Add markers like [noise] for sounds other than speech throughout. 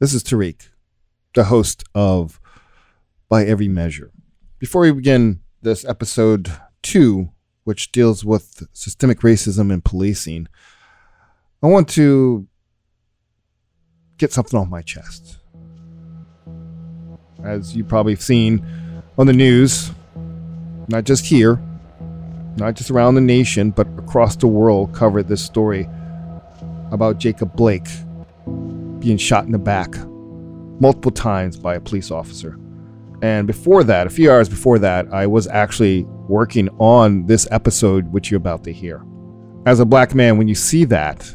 This is Tariq, the host of By Every Measure. Before we begin this episode two, which deals with systemic racism and policing, I want to get something off my chest. As you probably have seen on the news, not just here, not just around the nation, but across the world, covered this story about Jacob Blake being shot in the back multiple times by a police officer. And before that, a few hours before that, I was actually working on this episode, which you're about to hear. As a black man, when you see that,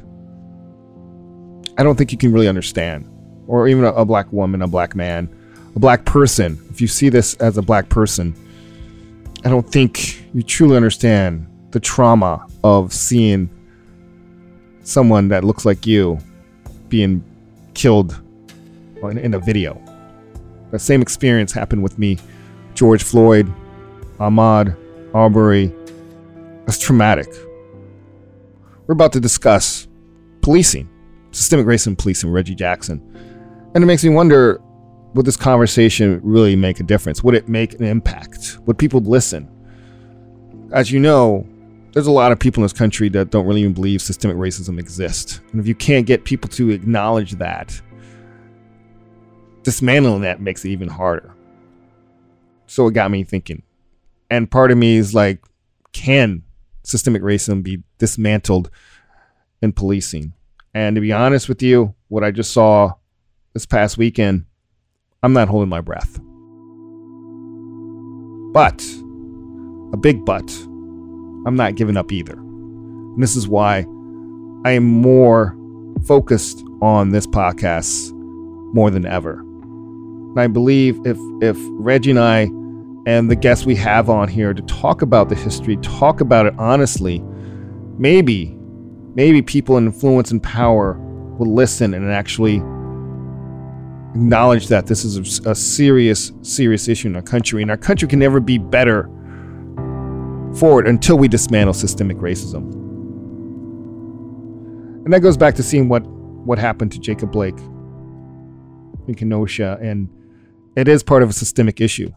I don't think you can really understand. Or even a, a black woman, a black man, a black person. If you see this as a black person, I don't think you truly understand the trauma of seeing someone that looks like you being killed in, in a video. That same experience happened with me, George Floyd, Ahmaud, Arbery. That's traumatic. We're about to discuss policing, systemic racism policing, Reggie Jackson. And it makes me wonder would this conversation really make a difference? Would it make an impact? Would people listen? As you know, there's a lot of people in this country that don't really even believe systemic racism exists. And if you can't get people to acknowledge that, dismantling that makes it even harder. So it got me thinking. And part of me is like, can systemic racism be dismantled in policing? And to be honest with you, what I just saw this past weekend, I'm not holding my breath. But, a big but, I'm not giving up either. And this is why I am more focused on this podcast more than ever. And I believe if if Reggie and I and the guests we have on here to talk about the history, talk about it honestly, maybe, maybe people in influence and power will listen and actually acknowledge that this is a, a serious, serious issue in our country, and our country can never be better forward until we dismantle systemic racism. And that goes back to seeing what, what happened to Jacob Blake in Kenosha. And it is part of a systemic issue.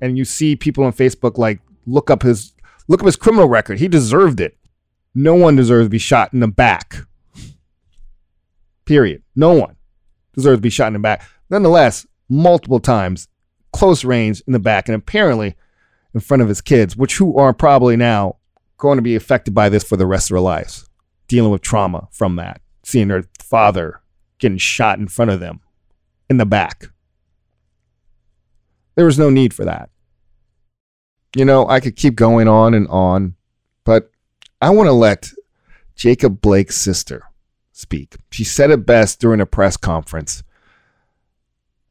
And you see people on Facebook like look up his look up his criminal record. He deserved it. No one deserves to be shot in the back. Period. No one deserves to be shot in the back. Nonetheless, multiple times, close range in the back, and apparently in front of his kids, which who are probably now going to be affected by this for the rest of their lives, dealing with trauma from that, seeing their father getting shot in front of them in the back. There was no need for that. You know, I could keep going on and on, but I want to let Jacob Blake's sister speak. She said it best during a press conference,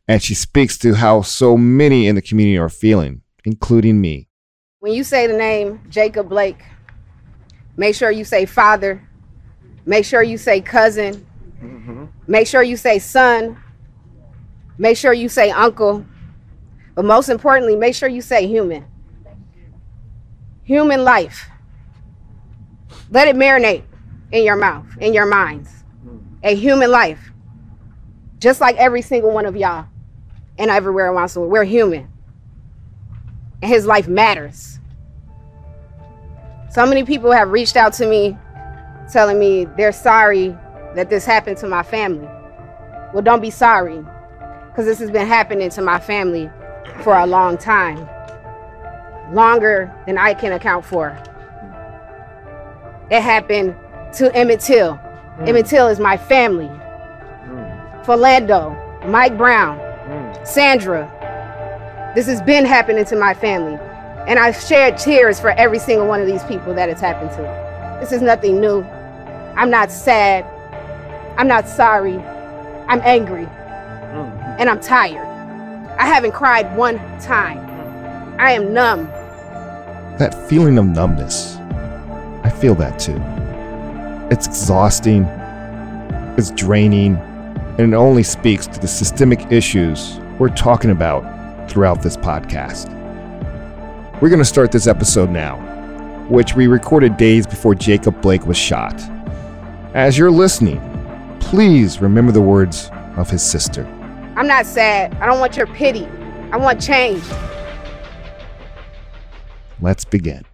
and she speaks to how so many in the community are feeling including me. When you say the name Jacob Blake, make sure you say father, make sure you say cousin, mm-hmm. make sure you say son, make sure you say uncle, but most importantly, make sure you say human. Human life. Let it marinate in your mouth, in your minds. A human life. Just like every single one of y'all and everywhere around the world. We're human and his life matters. So many people have reached out to me telling me they're sorry that this happened to my family. Well, don't be sorry because this has been happening to my family for a long time, longer than I can account for. It happened to Emmett Till. Mm. Emmett Till is my family. Mm. Philando, Mike Brown, mm. Sandra, this has been happening to my family. And I've shared tears for every single one of these people that it's happened to. This is nothing new. I'm not sad. I'm not sorry. I'm angry. Mm. And I'm tired. I haven't cried one time. I am numb. That feeling of numbness, I feel that too. It's exhausting, it's draining, and it only speaks to the systemic issues we're talking about throughout this podcast. We're going to start this episode now, which we recorded days before Jacob Blake was shot. As you're listening, please remember the words of his sister. I'm not sad. I don't want your pity. I want change. Let's begin.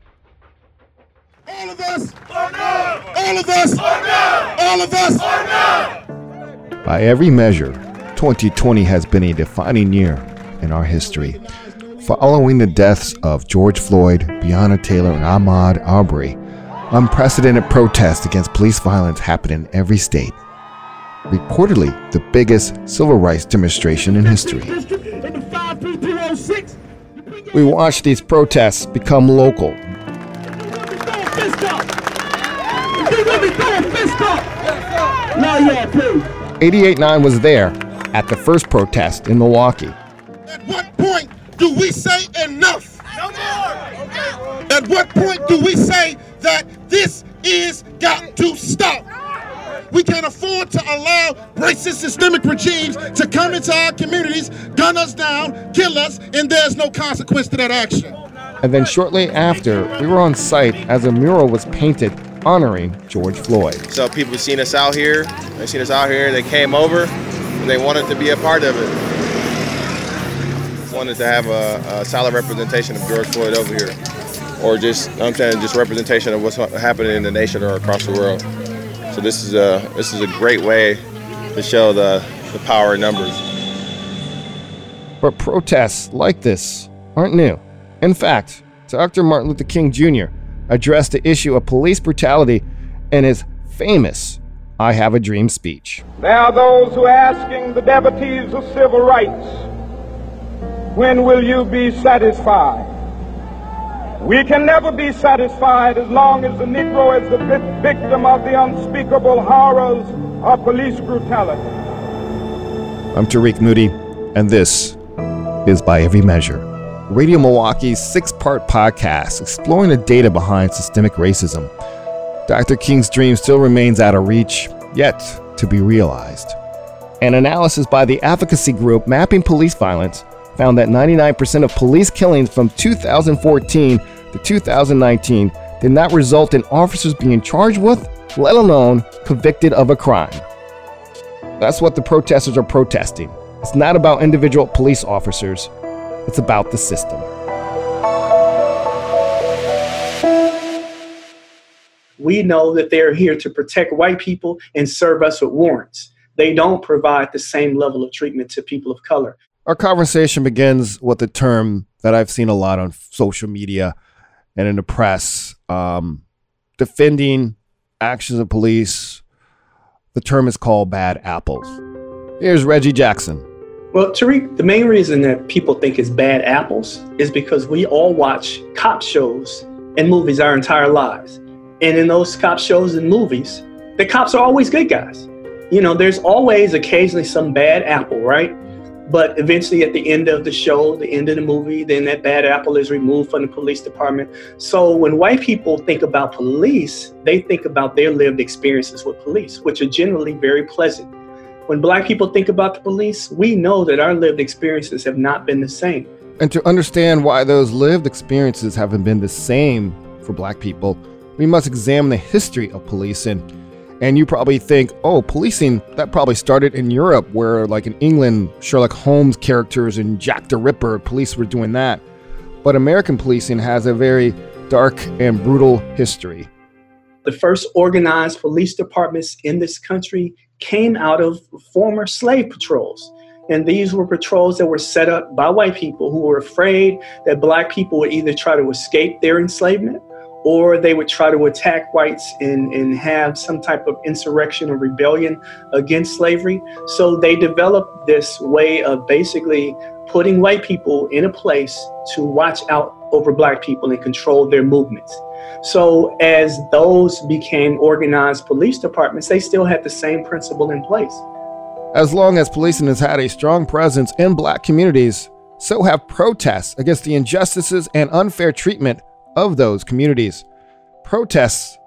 All of us! Or no! All of us! Or no! All of us! Or no! By every measure, 2020 has been a defining year in our history. Following the deaths of George Floyd, Breonna Taylor, and Ahmaud Arbery, unprecedented protests against police violence happened in every state. Reportedly, the biggest civil rights demonstration in history. We watched these protests become local. 889 was there at the first protest in Milwaukee. At what point do we say enough? No more. At what point do we say that this is got to stop? We can't afford to allow racist systemic regimes to come into our communities, gun us down, kill us, and there's no consequence to that action. And then shortly after, we were on site as a mural was painted honoring George Floyd. So people seen us out here, they seen us out here, they came over, and they wanted to be a part of it. Wanted to have a, a solid representation of George Floyd over here, or just I'm saying just representation of what's happening in the nation or across the world. So this is a this is a great way to show the the power of numbers. But protests like this aren't new. In fact, Dr. Martin Luther King Jr. addressed the issue of police brutality in his famous I Have a Dream speech. There are those who are asking the devotees of civil rights, when will you be satisfied? We can never be satisfied as long as the Negro is the victim of the unspeakable horrors of police brutality. I'm Tariq Moody, and this is By Every Measure, Radio Milwaukee's six part podcast exploring the data behind systemic racism. Dr. King's dream still remains out of reach, yet to be realized. An analysis by the advocacy group Mapping Police Violence found that 99% of police killings from 2014 to 2019 did not result in officers being charged with, let alone convicted of a crime. That's what the protesters are protesting. It's not about individual police officers, it's about the system. We know that they're here to protect white people and serve us with warrants. They don't provide the same level of treatment to people of color. Our conversation begins with a term that I've seen a lot on social media and in the press um, defending actions of police. The term is called bad apples. Here's Reggie Jackson. Well, Tariq, the main reason that people think it's bad apples is because we all watch cop shows and movies our entire lives. And in those cop shows and movies, the cops are always good guys. You know, there's always occasionally some bad apple, right? But eventually, at the end of the show, the end of the movie, then that bad apple is removed from the police department. So when white people think about police, they think about their lived experiences with police, which are generally very pleasant. When black people think about the police, we know that our lived experiences have not been the same. And to understand why those lived experiences haven't been the same for black people, we must examine the history of policing and you probably think, oh, policing, that probably started in Europe, where, like in England, Sherlock Holmes characters and Jack the Ripper, police were doing that. But American policing has a very dark and brutal history. The first organized police departments in this country came out of former slave patrols. And these were patrols that were set up by white people who were afraid that black people would either try to escape their enslavement or they would try to attack whites and, and have some type of insurrection or rebellion against slavery. So they developed this way of basically putting white people in a place to watch out over black people and control their movements. So as those became organized police departments, they still had the same principle in place. As long as policing has had a strong presence in black communities, so have protests against the injustices and unfair treatment of those communities. Protests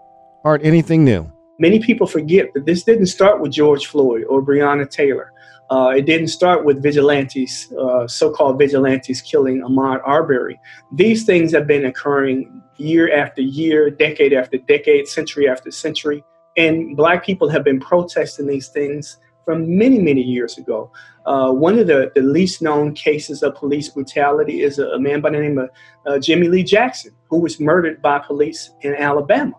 aren't anything new. Many people forget that this didn't start with George Floyd or Breonna Taylor. Uh, it didn't start with vigilantes, uh, so called vigilantes killing Ahmaud Arbery. These things have been occurring year after year, decade after decade, century after century. And Black people have been protesting these things from many, many years ago. Uh, one of the, the least known cases of police brutality is a, a man by the name of uh, Jimmy Lee Jackson, who was murdered by police in Alabama.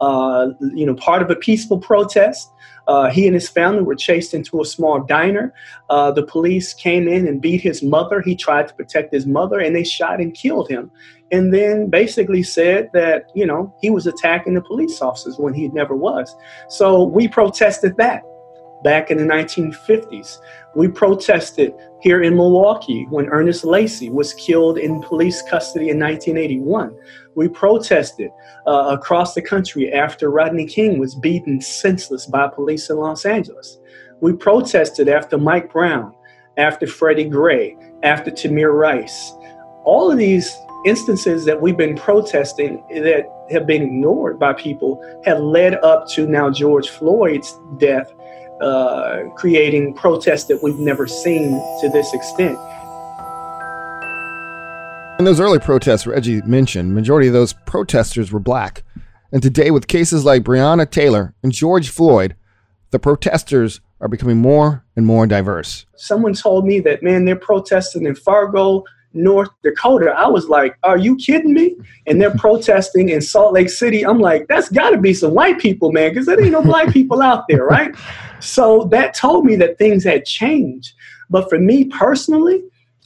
Uh, you know, part of a peaceful protest. Uh, he and his family were chased into a small diner. Uh, the police came in and beat his mother. He tried to protect his mother, and they shot and killed him. And then basically said that, you know, he was attacking the police officers when he never was. So we protested that back in the 1950s. We protested here in Milwaukee when Ernest Lacy was killed in police custody in 1981. We protested uh, across the country after Rodney King was beaten senseless by police in Los Angeles. We protested after Mike Brown, after Freddie Gray, after Tamir Rice. All of these instances that we've been protesting that have been ignored by people have led up to now George Floyd's death uh, creating protests that we've never seen to this extent. In those early protests Reggie mentioned, majority of those protesters were black. And today, with cases like Breonna Taylor and George Floyd, the protesters are becoming more and more diverse. Someone told me that, man, they're protesting in Fargo, North Dakota. I was like, are you kidding me? And they're [laughs] protesting in Salt Lake City. I'm like, that's got to be some white people, man, because there ain't no black people out there, right? [laughs] So that told me that things had changed. But for me personally,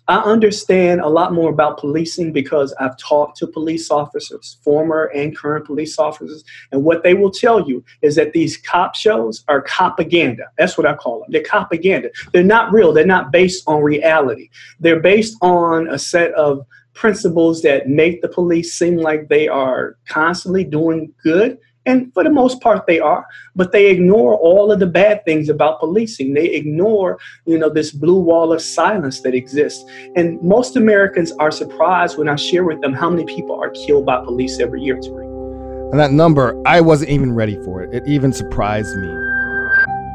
I understand a lot more about policing because I've talked to police officers, former and current police officers, and what they will tell you is that these cop shows are propaganda. That's what I call them. They're propaganda. They're not real. They're not based on reality. They're based on a set of principles that make the police seem like they are constantly doing good and for the most part, they are, but they ignore all of the bad things about policing. They ignore, you know, this blue wall of silence that exists. And most Americans are surprised when I share with them how many people are killed by police every year, Tariq. And that number, I wasn't even ready for it. It even surprised me.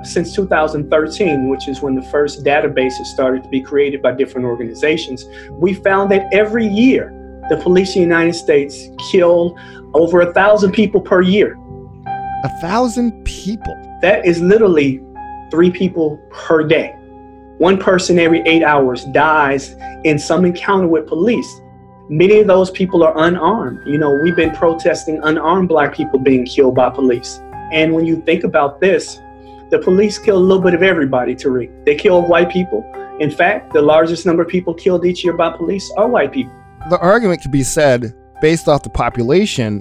Since 2013, which is when the first databases started to be created by different organizations, we found that every year the police in the United States kill over a thousand people per year. A thousand people? That is literally three people per day. One person every eight hours dies in some encounter with police. Many of those people are unarmed. You know, we've been protesting unarmed black people being killed by police. And when you think about this, the police kill a little bit of everybody, Tariq. They kill white people. In fact, the largest number of people killed each year by police are white people the argument could be said based off the population,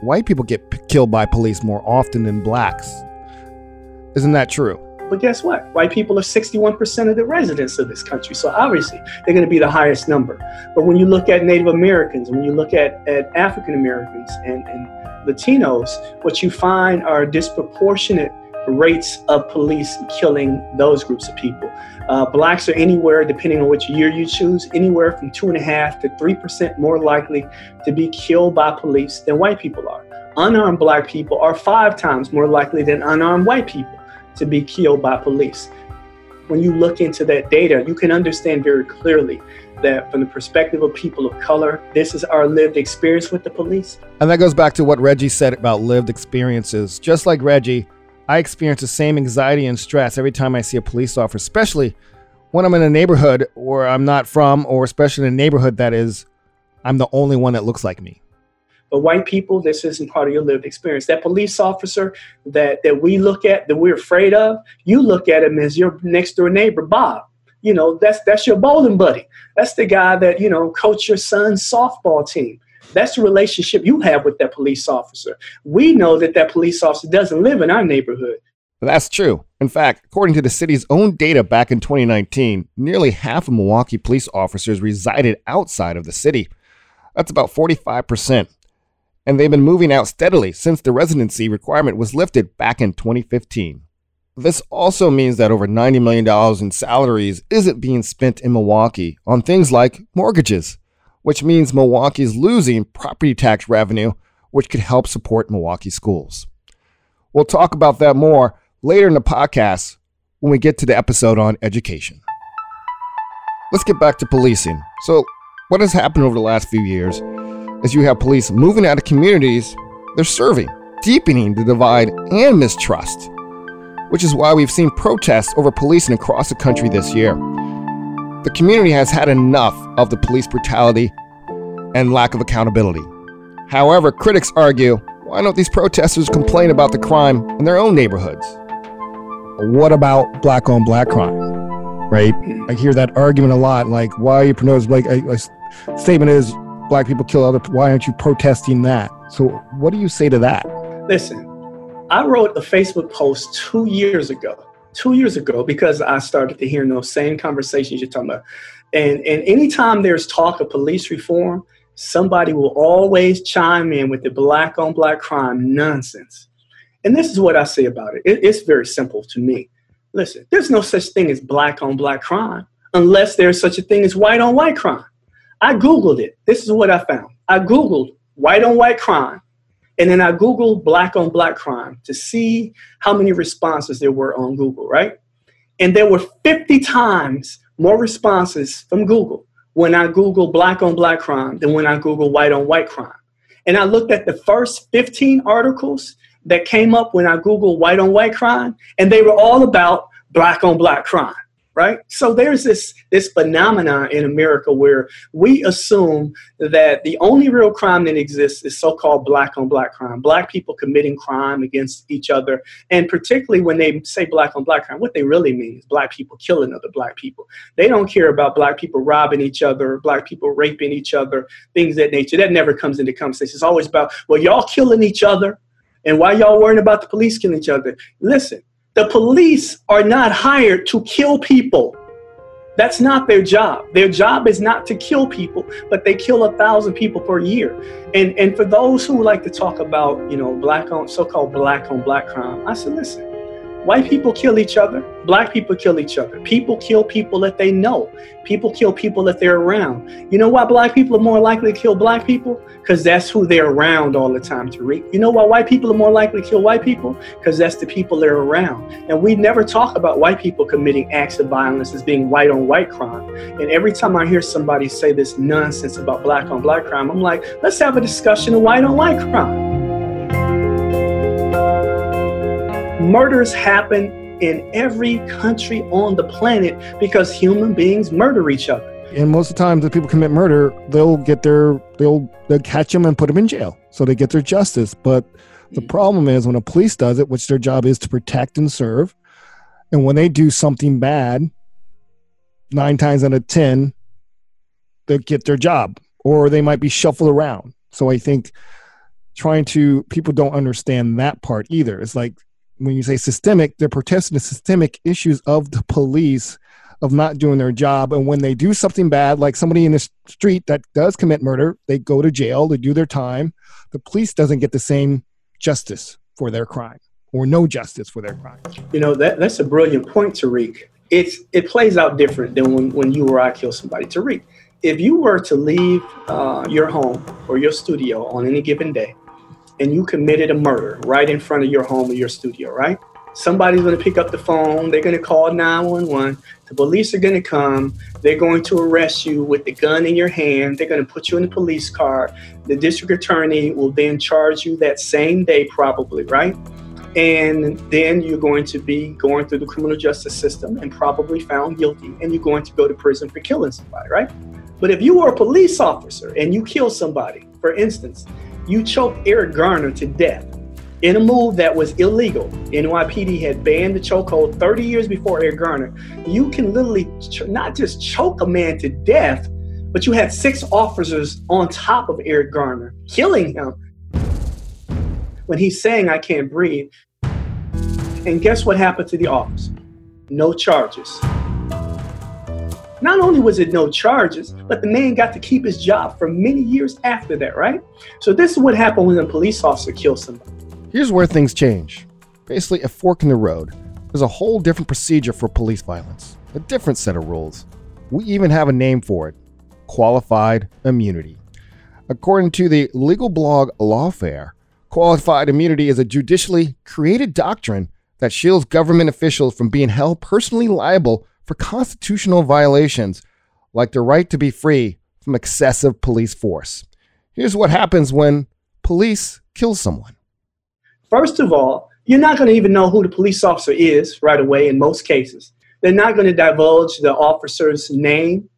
white people get p- killed by police more often than blacks. Isn't that true? But guess what? White people are 61% of the residents of this country. So obviously, they're going to be the highest number. But when you look at Native Americans, when you look at, at African Americans and, and Latinos, what you find are disproportionate rates of police killing those groups of people. Uh, blacks are anywhere, depending on which year you choose, anywhere from two and a half to three percent more likely to be killed by police than white people are. Unarmed black people are five times more likely than unarmed white people to be killed by police. When you look into that data, you can understand very clearly that from the perspective of people of color, this is our lived experience with the police. And that goes back to what Reggie said about lived experiences. Just like Reggie, I experience the same anxiety and stress every time I see a police officer, especially when I'm in a neighborhood where I'm not from, or especially in a neighborhood that is, I'm the only one that looks like me. But white people, this isn't part of your lived experience. That police officer that, that we look at, that we're afraid of, you look at him as your next door neighbor, Bob. You know, that's that's your bowling buddy. That's the guy that, you know, coach your son's softball team. That's the relationship you have with that police officer. We know that that police officer doesn't live in our neighborhood. That's true. In fact, according to the city's own data back in 2019, nearly half of Milwaukee police officers resided outside of the city. That's about 45%. And they've been moving out steadily since the residency requirement was lifted back in 2015. This also means that over $90 million in salaries isn't being spent in Milwaukee on things like mortgages which means Milwaukee is losing property tax revenue, which could help support Milwaukee schools. We'll talk about that more later in the podcast when we get to the episode on education. Let's get back to policing. So, what has happened over the last few years is you have police moving out of communities they're serving, deepening the divide and mistrust. which is why we've seen protests over policing across the country this year. The community has had enough of the police brutality and lack of accountability. However, critics argue why don't these protesters complain about the crime in their own neighborhoods? What about black on black crime? Right? I hear that argument a lot. Like, why are you promoting? Like, a, a statement is black people kill other. Why aren't you protesting that? So, what do you say to that? Listen, I wrote a Facebook post two years ago. Two years ago, because I started to hear those same conversations you're talking about. And and anytime there's talk of police reform, somebody will always chime in with the black on black crime nonsense. And this is what I say about it. it. It's very simple to me. Listen, there's no such thing as black on black crime unless there's such a thing as white on white crime. I Googled it. This is what I found. I Googled white on white crime, and then I Googled black on black crime to see how many responses there were on Google, right? And there were 50 times more responses from Google when I Google black on black crime than when I Google white on white crime. And I looked at the first 15 articles that came up when I Googled white on white crime, and they were all about black on black crime right? So there's this this phenomenon in America where we assume that the only real crime that exists is so-called black on black crime, black people committing crime against each other, and particularly when they say black on black crime, what they really mean is black people killing other black people. They don't care about black people robbing each other, black people raping each other, things that nature. That never comes into conversation. It's always about well, y'all killing each other. And why y'all worrying about the police killing each other? Listen, the police are not hired to kill people. That's not their job. Their job is not to kill people, but they kill a thousand people per year. And and for those who like to talk about, you know, black on so-called black on black crime, I said, listen, White people kill each other. Black people kill each other. People kill people that they know. People kill people that they're around. You know why black people are more likely to kill black people? Because that's who they're around all the time, Tariq. You know why white people are more likely to kill white people? Because that's the people they're around. And we never talk about white people committing acts of violence as being white on white crime. And every time I hear somebody say this nonsense about black on black crime, I'm like, let's have a discussion of white on white crime. Murders happen in every country on the planet because human beings murder each other. And most of the time, the people commit murder, they'll get their they'll they'll catch them and put them in jail, so they get their justice. But the mm. problem is when a police does it, which their job is to protect and serve, and when they do something bad, nine times out of ten, they'll get their job, or they might be shuffled around. So I think trying to people don't understand that part either. It's like when you say systemic, they're protesting the systemic issues of the police of not doing their job. And when they do something bad, like somebody in the street that does commit murder, they go to jail, they do their time. The police doesn't get the same justice for their crime or no justice for their crime. You know, that, that's a brilliant point, Tariq. It's, it plays out different than when, when you or I kill somebody. Tariq, if you were to leave uh, your home or your studio on any given day, and you committed a murder right in front of your home or your studio, right? Somebody's going to pick up the phone. They're going to call 911. The police are going to come. They're going to arrest you with the gun in your hand. They're going to put you in the police car. The district attorney will then charge you that same day, probably, right? And then you're going to be going through the criminal justice system and probably found guilty. And you're going to go to prison for killing somebody, right? But if you were a police officer and you kill somebody, for instance, you choked Eric Garner to death in a move that was illegal. NYPD had banned the chokehold 30 years before Eric Garner. You can literally ch- not just choke a man to death, but you had six officers on top of Eric Garner, killing him when he's saying, I can't breathe. And guess what happened to the officer? No charges. Not only was it no charges, but the man got to keep his job for many years after that, right? So this is what happened when a police officer kills somebody. Here's where things change. Basically, a fork in the road. There's a whole different procedure for police violence, a different set of rules. We even have a name for it qualified immunity. According to the legal blog Lawfare, qualified immunity is a judicially created doctrine that shields government officials from being held personally liable for constitutional violations like the right to be free from excessive police force. Here's what happens when police kill someone. First of all, you're not going to even know who the police officer is right away in most cases. They're not going to divulge the officer's name,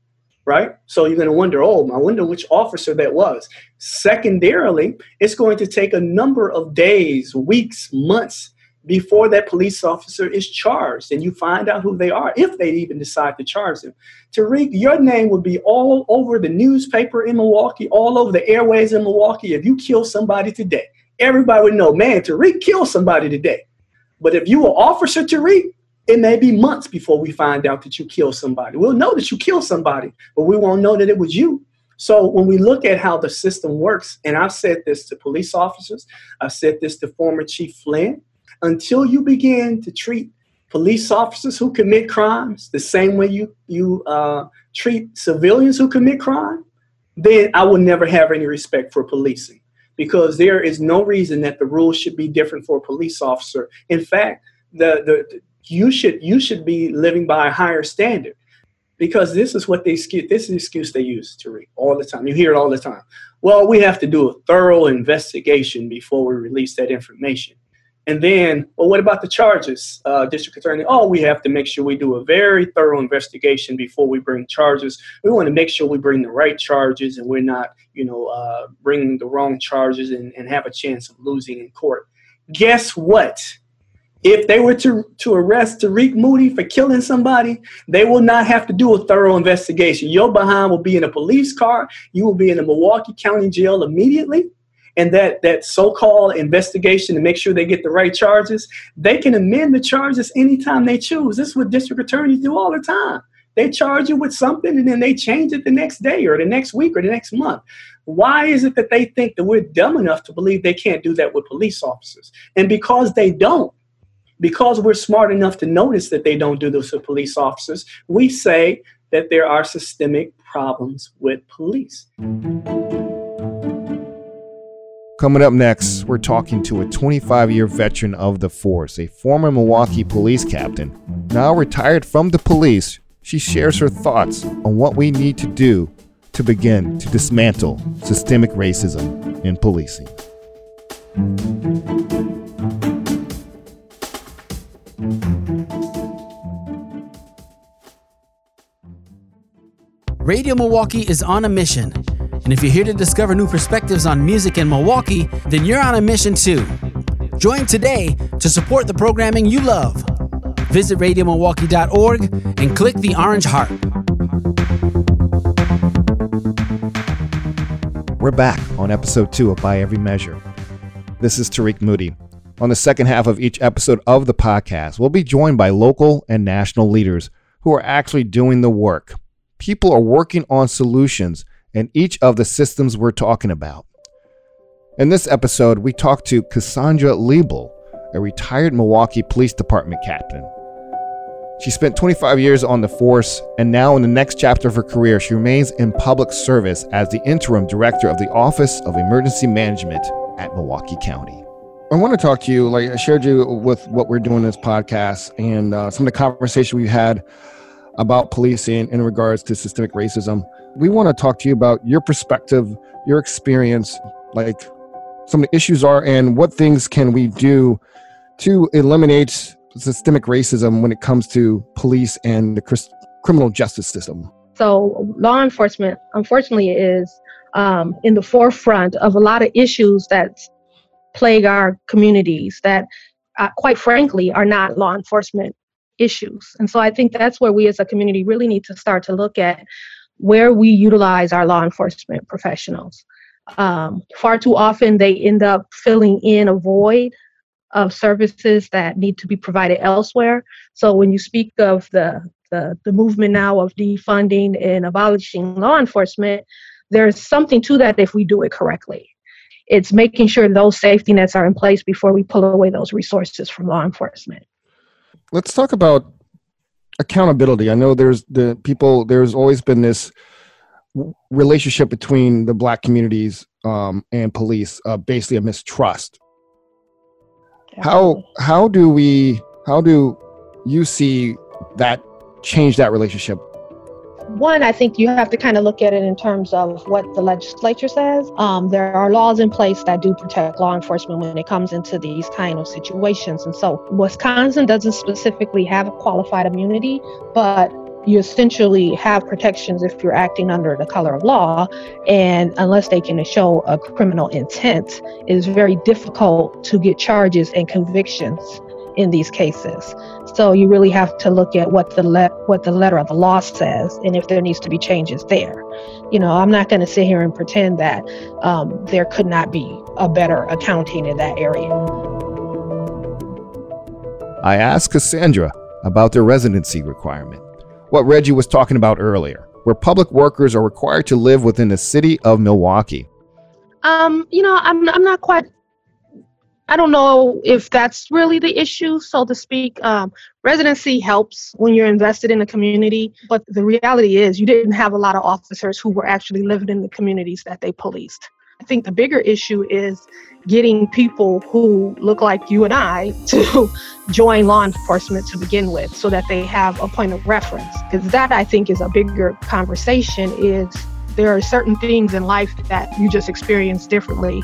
right? So you're going to wonder, oh, I wonder which officer that was. Secondarily, it's going to take a number of days, weeks, months before that police officer is charged and you find out who they are, if they even decide to charge them. Tariq, your name would be all over the newspaper in Milwaukee, all over the airways in Milwaukee if you kill somebody today. Everybody would know, man, Tariq killed somebody today. But if you were Officer Tariq, it may be months before we find out that you killed somebody. We'll know that you killed somebody, but we won't know that it was you. So when we look at how the system works, and I've said this to police officers, I've said this to former Chief Flynn, until you begin to treat police officers who commit crimes the same way you you uh, treat civilians who commit crime, then I will never have any respect for policing because there is no reason that the rules should be different for a police officer. In fact, the, the you should you should be living by a higher standard because this is what they this is the excuse they use to read all the time. You hear it all the time. Well, we have to do a thorough investigation before we release that information. And then, well, what about the charges, uh, district attorney? Oh, we have to make sure we do a very thorough investigation before we bring charges. We want to make sure we bring the right charges and we're not, you know, uh, bringing the wrong charges and, and have a chance of losing in court. Guess what? If they were to, to arrest Tariq Moody for killing somebody, they will not have to do a thorough investigation. Your behind will be in a police car. You will be in a Milwaukee County jail immediately and that that so-called investigation to make sure they get the right charges, they can amend the charges anytime they choose. This is what district attorneys do all the time. They charge you with something and then they change it the next day or the next week or the next month. Why is it that they think that we're dumb enough to believe they can't do that with police officers? And because they don't, because we're smart enough to notice that they don't do this with police officers, we say that there are systemic problems with police. Coming up next, we're talking to a 25 year veteran of the force, a former Milwaukee police captain. Now retired from the police, she shares her thoughts on what we need to do to begin to dismantle systemic racism in policing. Radio Milwaukee is on a mission and if you're here to discover new perspectives on music in Milwaukee, then you're on a mission too. Join today to support the programming you love. Visit radiomilwaukee.org and click the orange heart. We're back on episode two of By Every Measure. This is Tariq Moody. On the second half of each episode of the podcast, we'll be joined by local and national leaders who are actually doing the work. People are working on solutions and each of the systems we're talking about. In this episode, we talked to Cassandra Liebel, a retired Milwaukee Police Department captain. She spent 25 years on the force, and now in the next chapter of her career, she remains in public service as the interim director of the Office of Emergency Management at Milwaukee County. I want to talk to you, like I shared you with what we're doing in this podcast and uh, some of the conversation we've had about policing in regards to systemic racism we want to talk to you about your perspective, your experience, like some of the issues are, and what things can we do to eliminate systemic racism when it comes to police and the criminal justice system. So, law enforcement, unfortunately, is um, in the forefront of a lot of issues that plague our communities that, uh, quite frankly, are not law enforcement issues. And so I think that's where we as a community really need to start to look at where we utilize our law enforcement professionals. Um, far too often, they end up filling in a void of services that need to be provided elsewhere. So when you speak of the the, the movement now of defunding and abolishing law enforcement, there's something to that if we do it correctly. It's making sure those safety nets are in place before we pull away those resources from law enforcement. Let's talk about accountability. I know there's the people. There's always been this relationship between the black communities um, and police, uh, basically a mistrust. How how do we how do you see that change that relationship? One, I think you have to kind of look at it in terms of what the legislature says. Um, there are laws in place that do protect law enforcement when it comes into these kind of situations. And so Wisconsin doesn't specifically have a qualified immunity, but you essentially have protections if you're acting under the color of law. And unless they can show a criminal intent, it is very difficult to get charges and convictions in these cases. So you really have to look at what the le- what the letter of the law says, and if there needs to be changes there. You know, I'm not going to sit here and pretend that um, there could not be a better accounting in that area. I asked Cassandra about the residency requirement, what Reggie was talking about earlier, where public workers are required to live within the city of Milwaukee. Um, you know, I'm I'm not quite I don't know if that's really the issue, so to speak. Um, residency helps when you're invested in the community, but the reality is you didn't have a lot of officers who were actually living in the communities that they policed. I think the bigger issue is getting people who look like you and I [laughs] to join law enforcement to begin with so that they have a point of reference. Because that I think is a bigger conversation is there are certain things in life that you just experience differently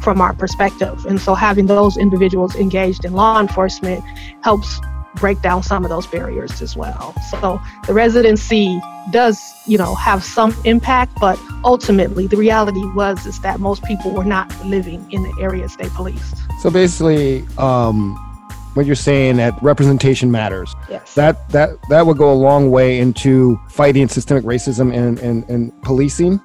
from our perspective. And so having those individuals engaged in law enforcement helps break down some of those barriers as well. So the residency does, you know, have some impact, but ultimately the reality was is that most people were not living in the areas they policed. So basically, um, what you're saying that representation matters. Yes. That that that would go a long way into fighting systemic racism and and, and policing.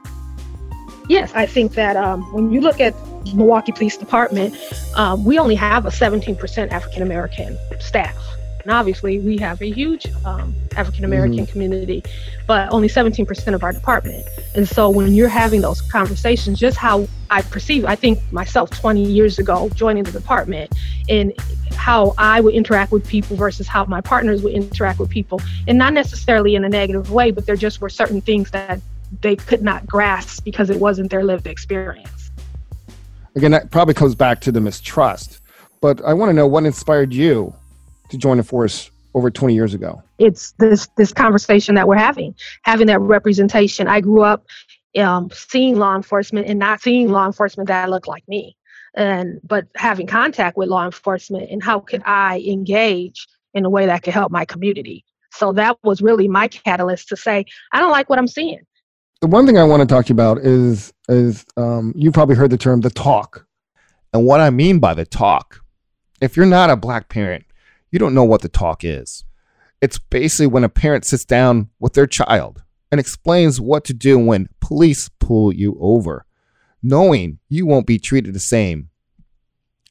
Yes, I think that um, when you look at Milwaukee Police Department, um, we only have a 17% African American staff. And obviously, we have a huge um, African American mm-hmm. community, but only 17% of our department. And so, when you're having those conversations, just how I perceive, I think myself 20 years ago joining the department, and how I would interact with people versus how my partners would interact with people, and not necessarily in a negative way, but there just were certain things that they could not grasp because it wasn't their lived experience. Again, that probably comes back to the mistrust. But I want to know what inspired you to join the force over 20 years ago? It's this this conversation that we're having, having that representation. I grew up um, seeing law enforcement and not seeing law enforcement that looked like me, and but having contact with law enforcement and how could I engage in a way that could help my community. So that was really my catalyst to say I don't like what I'm seeing. The one thing I want to talk to you about is is um, you probably heard the term the talk, and what I mean by the talk. If you're not a black parent, you don't know what the talk is. It's basically when a parent sits down with their child and explains what to do when police pull you over, knowing you won't be treated the same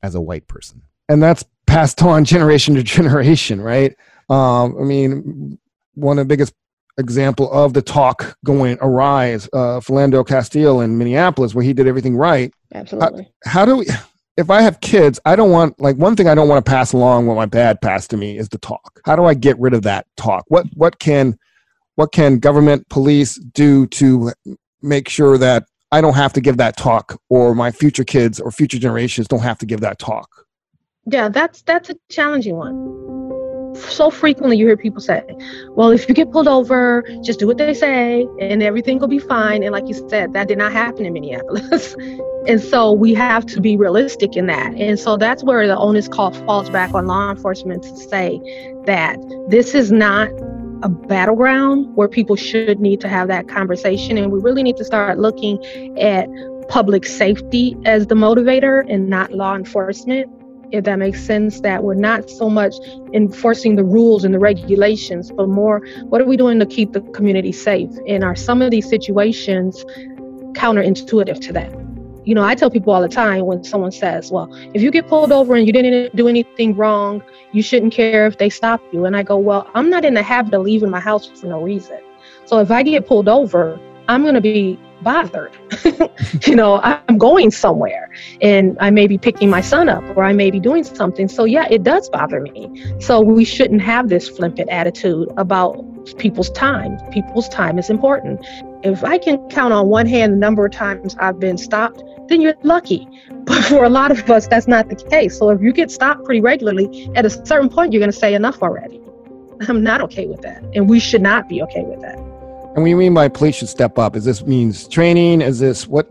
as a white person. And that's passed on generation to generation, right? Um, I mean, one of the biggest example of the talk going awry is uh, Philando Castile in Minneapolis, where he did everything right. Absolutely. How, how do we? If I have kids, I don't want like one thing I don't want to pass along what my dad passed to me is the talk. How do I get rid of that talk? What what can what can government police do to make sure that I don't have to give that talk or my future kids or future generations don't have to give that talk? Yeah, that's that's a challenging one so frequently you hear people say, well, if you get pulled over, just do what they say and everything will be fine. And like you said, that did not happen in Minneapolis. [laughs] and so we have to be realistic in that. And so that's where the onus call falls back on law enforcement to say that this is not a battleground where people should need to have that conversation. And we really need to start looking at public safety as the motivator and not law enforcement if that makes sense, that we're not so much enforcing the rules and the regulations, but more what are we doing to keep the community safe? And are some of these situations counterintuitive to that? You know, I tell people all the time when someone says, Well, if you get pulled over and you didn't do anything wrong, you shouldn't care if they stop you. And I go, Well, I'm not in the habit of leaving my house for no reason. So if I get pulled over, I'm going to be bothered. [laughs] you know, I'm going somewhere and I may be picking my son up or I may be doing something. So, yeah, it does bother me. So, we shouldn't have this flippant attitude about people's time. People's time is important. If I can count on one hand the number of times I've been stopped, then you're lucky. [laughs] But for a lot of us, that's not the case. So, if you get stopped pretty regularly, at a certain point, you're going to say enough already. I'm not okay with that. And we should not be okay with that. And when you mean by police should step up, is this means training? Is this what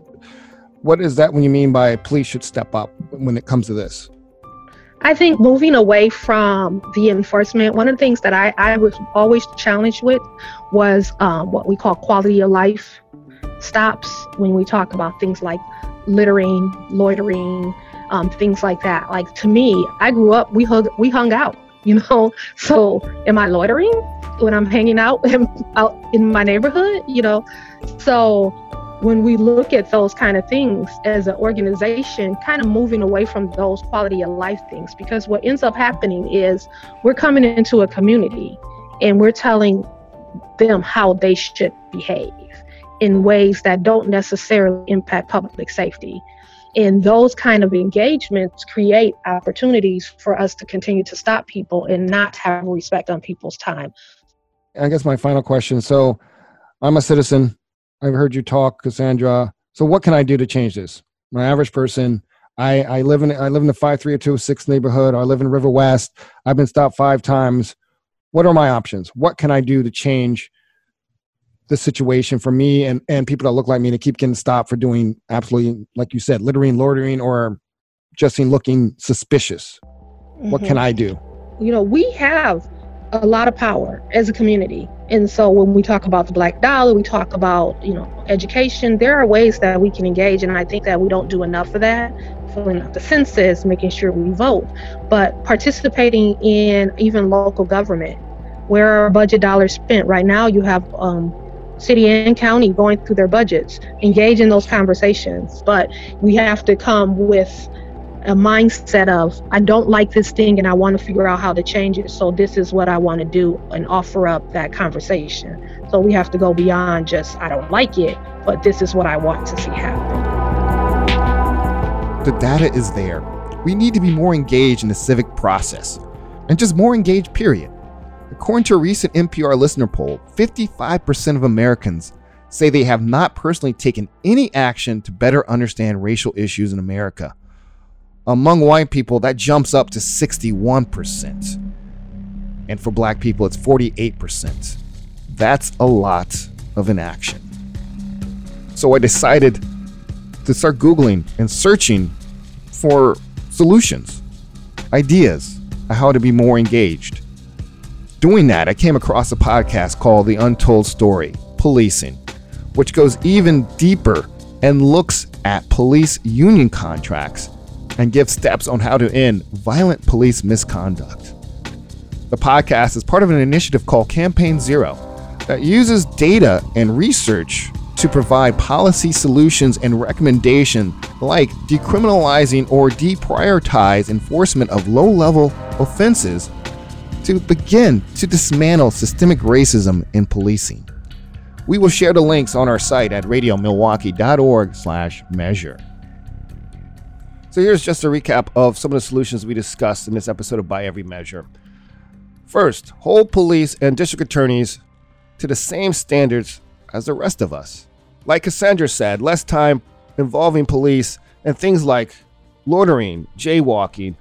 what is that when you mean by police should step up when it comes to this? I think moving away from the enforcement, one of the things that I, I was always challenged with was um, what we call quality of life stops when we talk about things like littering, loitering, um, things like that. Like to me, I grew up, we hung, we hung out, you know. [laughs] So am I loitering when I'm hanging out [laughs] out in my neighborhood? You know, so when we look at those kind of things as an organization, kind of moving away from those quality of life things, because what ends up happening is we're coming into a community and we're telling them how they should behave in ways that don't necessarily impact public safety. And those kind of engagements create opportunities for us to continue to stop people and not have respect on people's time. I guess my final question. So I'm a citizen I've heard you talk, Cassandra. So what can I do to change this? My average person, I, I live in I live in the five three oh two six neighborhood. I live in Riverwest. I've been stopped five times. What are my options? What can I do to change the situation for me and, and people that look like me to keep getting stopped for doing absolutely like you said, littering, loitering, or just in looking suspicious? Mm-hmm. What can mm-hmm. I do? You know, we have a lot of power as a community. And so when we talk about the black dollar, we talk about, you know, education, there are ways that we can engage. And I think that we don't do enough of that, filling out the census, making sure we vote, but participating in even local government. Where are budget dollars spent? Right now, you have um, city and county going through their budgets, engage in those conversations. But we have to come with a mindset of I don't like this thing and I want to figure out how to change it. So this is what I want to do and offer up that conversation. So we have to go beyond just I don't like it, but this is what I want to see happen. The data is there. We need to be more engaged in the civic process and just more engaged, period. According to a recent NPR listener poll, 55% of Americans say they have not personally taken any action to better understand racial issues in America. Among white people, that jumps up to 61%. And for black people, it's 48%. That's a lot of inaction. So I decided to start Googling and searching for solutions, ideas how to be more engaged. Doing that, I came across a podcast called The Untold Story Policing, which goes even deeper and looks at police union contracts and gives steps on how to end violent police misconduct. The podcast is part of an initiative called Campaign Zero that uses data and research to provide policy solutions and recommendations like decriminalizing or deprioritize enforcement of low level offenses to begin to dismantle systemic racism in policing. We will share the links on our site at radiomilwaukee.org/measure. So here's just a recap of some of the solutions we discussed in this episode of By Every Measure. First, hold police and district attorneys to the same standards as the rest of us. Like Cassandra said, less time involving police and things like loitering, jaywalking,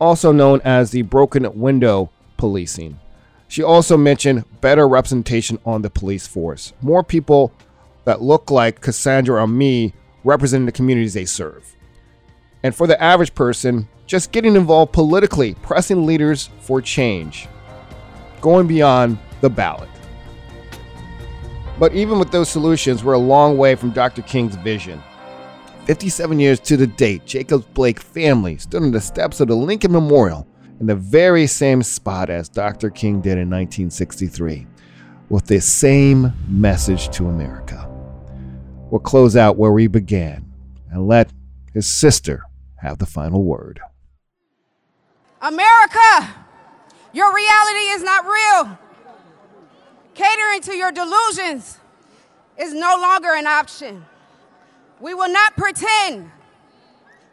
also known as the broken window policing. She also mentioned better representation on the police force. More people that look like Cassandra or me representing the communities they serve. And for the average person, just getting involved politically, pressing leaders for change, going beyond the ballot. But even with those solutions, we're a long way from Dr. King's vision. 57 years to the date, Jacob Blake family stood on the steps of the Lincoln Memorial in the very same spot as Dr. King did in 1963, with the same message to America. We'll close out where we began and let his sister have the final word. America, your reality is not real. Catering to your delusions is no longer an option. We will not pretend.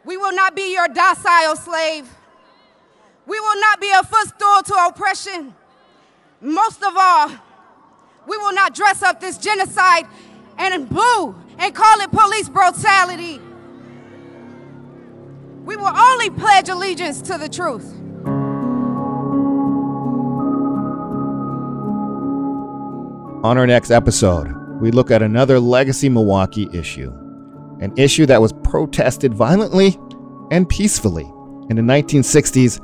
We will not be your docile slave. We will not be a footstool to oppression. Most of all, we will not dress up this genocide and boo and call it police brutality. We will only pledge allegiance to the truth. On our next episode, we look at another legacy Milwaukee issue, an issue that was protested violently and peacefully in the 1960s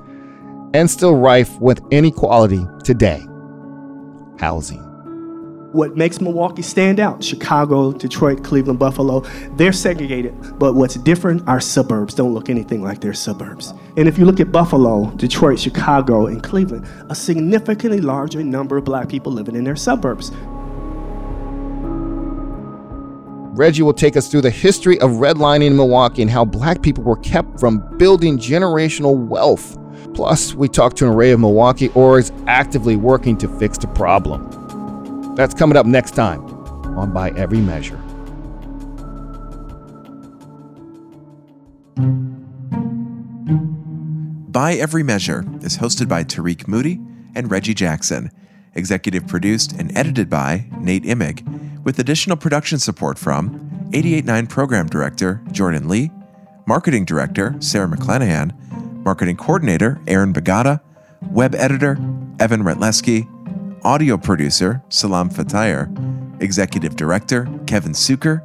and still rife with inequality today housing. What makes Milwaukee stand out, Chicago, Detroit, Cleveland, Buffalo, they're segregated. But what's different, our suburbs don't look anything like their suburbs. And if you look at Buffalo, Detroit, Chicago, and Cleveland, a significantly larger number of black people living in their suburbs. Reggie will take us through the history of redlining in Milwaukee and how black people were kept from building generational wealth. Plus, we talk to an array of Milwaukee orgs actively working to fix the problem. That's coming up next time on By Every Measure. By Every Measure is hosted by Tarik Moody and Reggie Jackson, executive produced and edited by Nate Imig with additional production support from 889 Program Director Jordan Lee, Marketing Director Sarah McClanahan, Marketing Coordinator Aaron Bagata, Web Editor Evan Rytlewski, Audio Producer Salam Fatayer, Executive Director Kevin Sucher,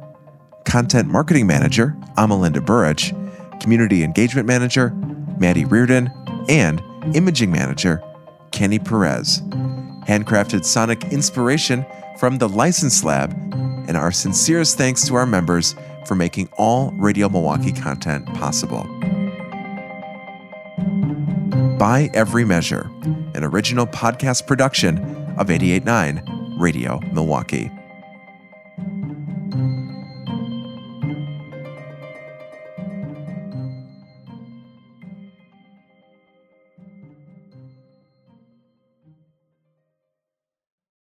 Content Marketing Manager Amalinda Burrich, Community Engagement Manager Maddie Reardon, and Imaging Manager Kenny Perez. Handcrafted sonic inspiration from the License Lab, and our sincerest thanks to our members for making all Radio Milwaukee content possible. By Every Measure, an original podcast production of 889 Radio Milwaukee.